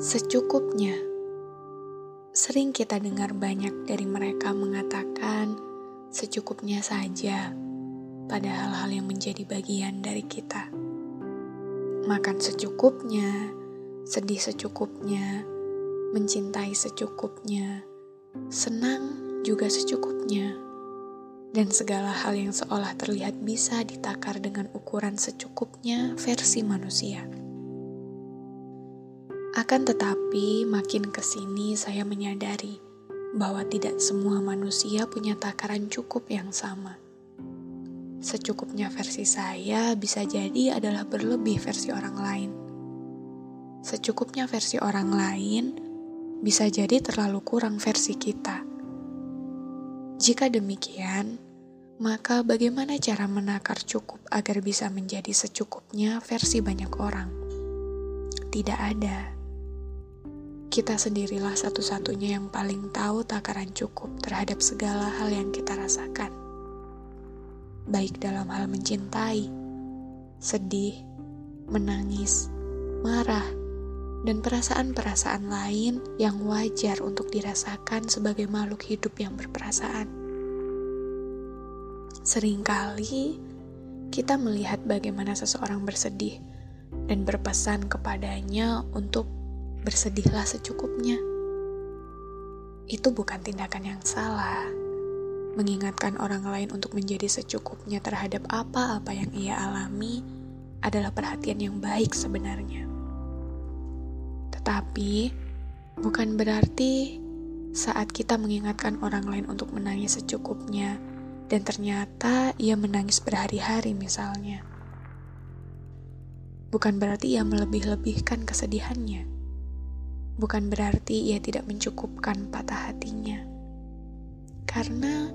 Secukupnya. Sering kita dengar banyak dari mereka mengatakan secukupnya saja pada hal-hal yang menjadi bagian dari kita. Makan secukupnya, sedih secukupnya, mencintai secukupnya, senang juga secukupnya, dan segala hal yang seolah terlihat bisa ditakar dengan ukuran secukupnya versi manusia. Akan tetapi, makin ke sini saya menyadari bahwa tidak semua manusia punya takaran cukup yang sama. Secukupnya versi saya bisa jadi adalah berlebih versi orang lain. Secukupnya versi orang lain bisa jadi terlalu kurang versi kita. Jika demikian, maka bagaimana cara menakar cukup agar bisa menjadi secukupnya versi banyak orang? Tidak ada kita sendirilah satu-satunya yang paling tahu takaran cukup terhadap segala hal yang kita rasakan. Baik dalam hal mencintai, sedih, menangis, marah, dan perasaan-perasaan lain yang wajar untuk dirasakan sebagai makhluk hidup yang berperasaan. Seringkali kita melihat bagaimana seseorang bersedih dan berpesan kepadanya untuk bersedihlah secukupnya. Itu bukan tindakan yang salah. Mengingatkan orang lain untuk menjadi secukupnya terhadap apa-apa yang ia alami adalah perhatian yang baik sebenarnya. Tetapi, bukan berarti saat kita mengingatkan orang lain untuk menangis secukupnya, dan ternyata ia menangis berhari-hari, misalnya. Bukan berarti ia melebih-lebihkan kesedihannya bukan berarti ia tidak mencukupkan patah hatinya. Karena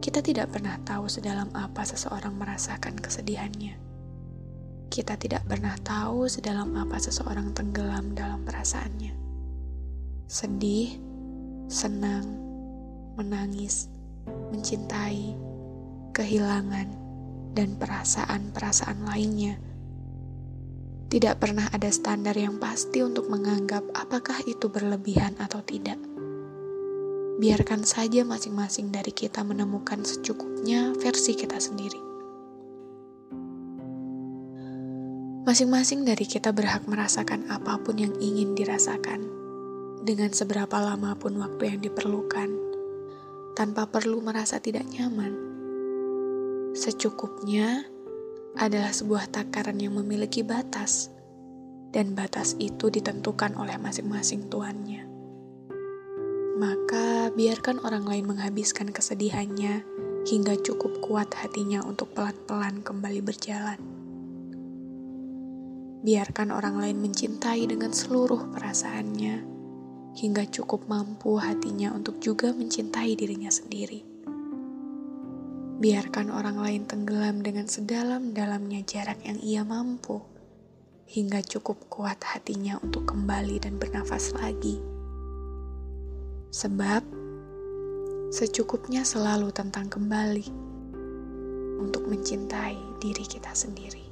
kita tidak pernah tahu sedalam apa seseorang merasakan kesedihannya. Kita tidak pernah tahu sedalam apa seseorang tenggelam dalam perasaannya. Sedih, senang, menangis, mencintai, kehilangan, dan perasaan-perasaan lainnya tidak pernah ada standar yang pasti untuk menganggap apakah itu berlebihan atau tidak. Biarkan saja masing-masing dari kita menemukan secukupnya versi kita sendiri. Masing-masing dari kita berhak merasakan apa pun yang ingin dirasakan, dengan seberapa lama pun waktu yang diperlukan, tanpa perlu merasa tidak nyaman. Secukupnya, adalah sebuah takaran yang memiliki batas, dan batas itu ditentukan oleh masing-masing tuannya. Maka biarkan orang lain menghabiskan kesedihannya hingga cukup kuat hatinya untuk pelan-pelan kembali berjalan. Biarkan orang lain mencintai dengan seluruh perasaannya hingga cukup mampu hatinya untuk juga mencintai dirinya sendiri. Biarkan orang lain tenggelam dengan sedalam-dalamnya jarak yang ia mampu, hingga cukup kuat hatinya untuk kembali dan bernafas lagi. Sebab secukupnya selalu tentang kembali untuk mencintai diri kita sendiri.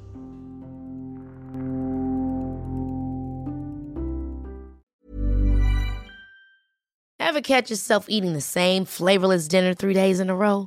Ever catch yourself eating the same flavorless dinner three days in a row?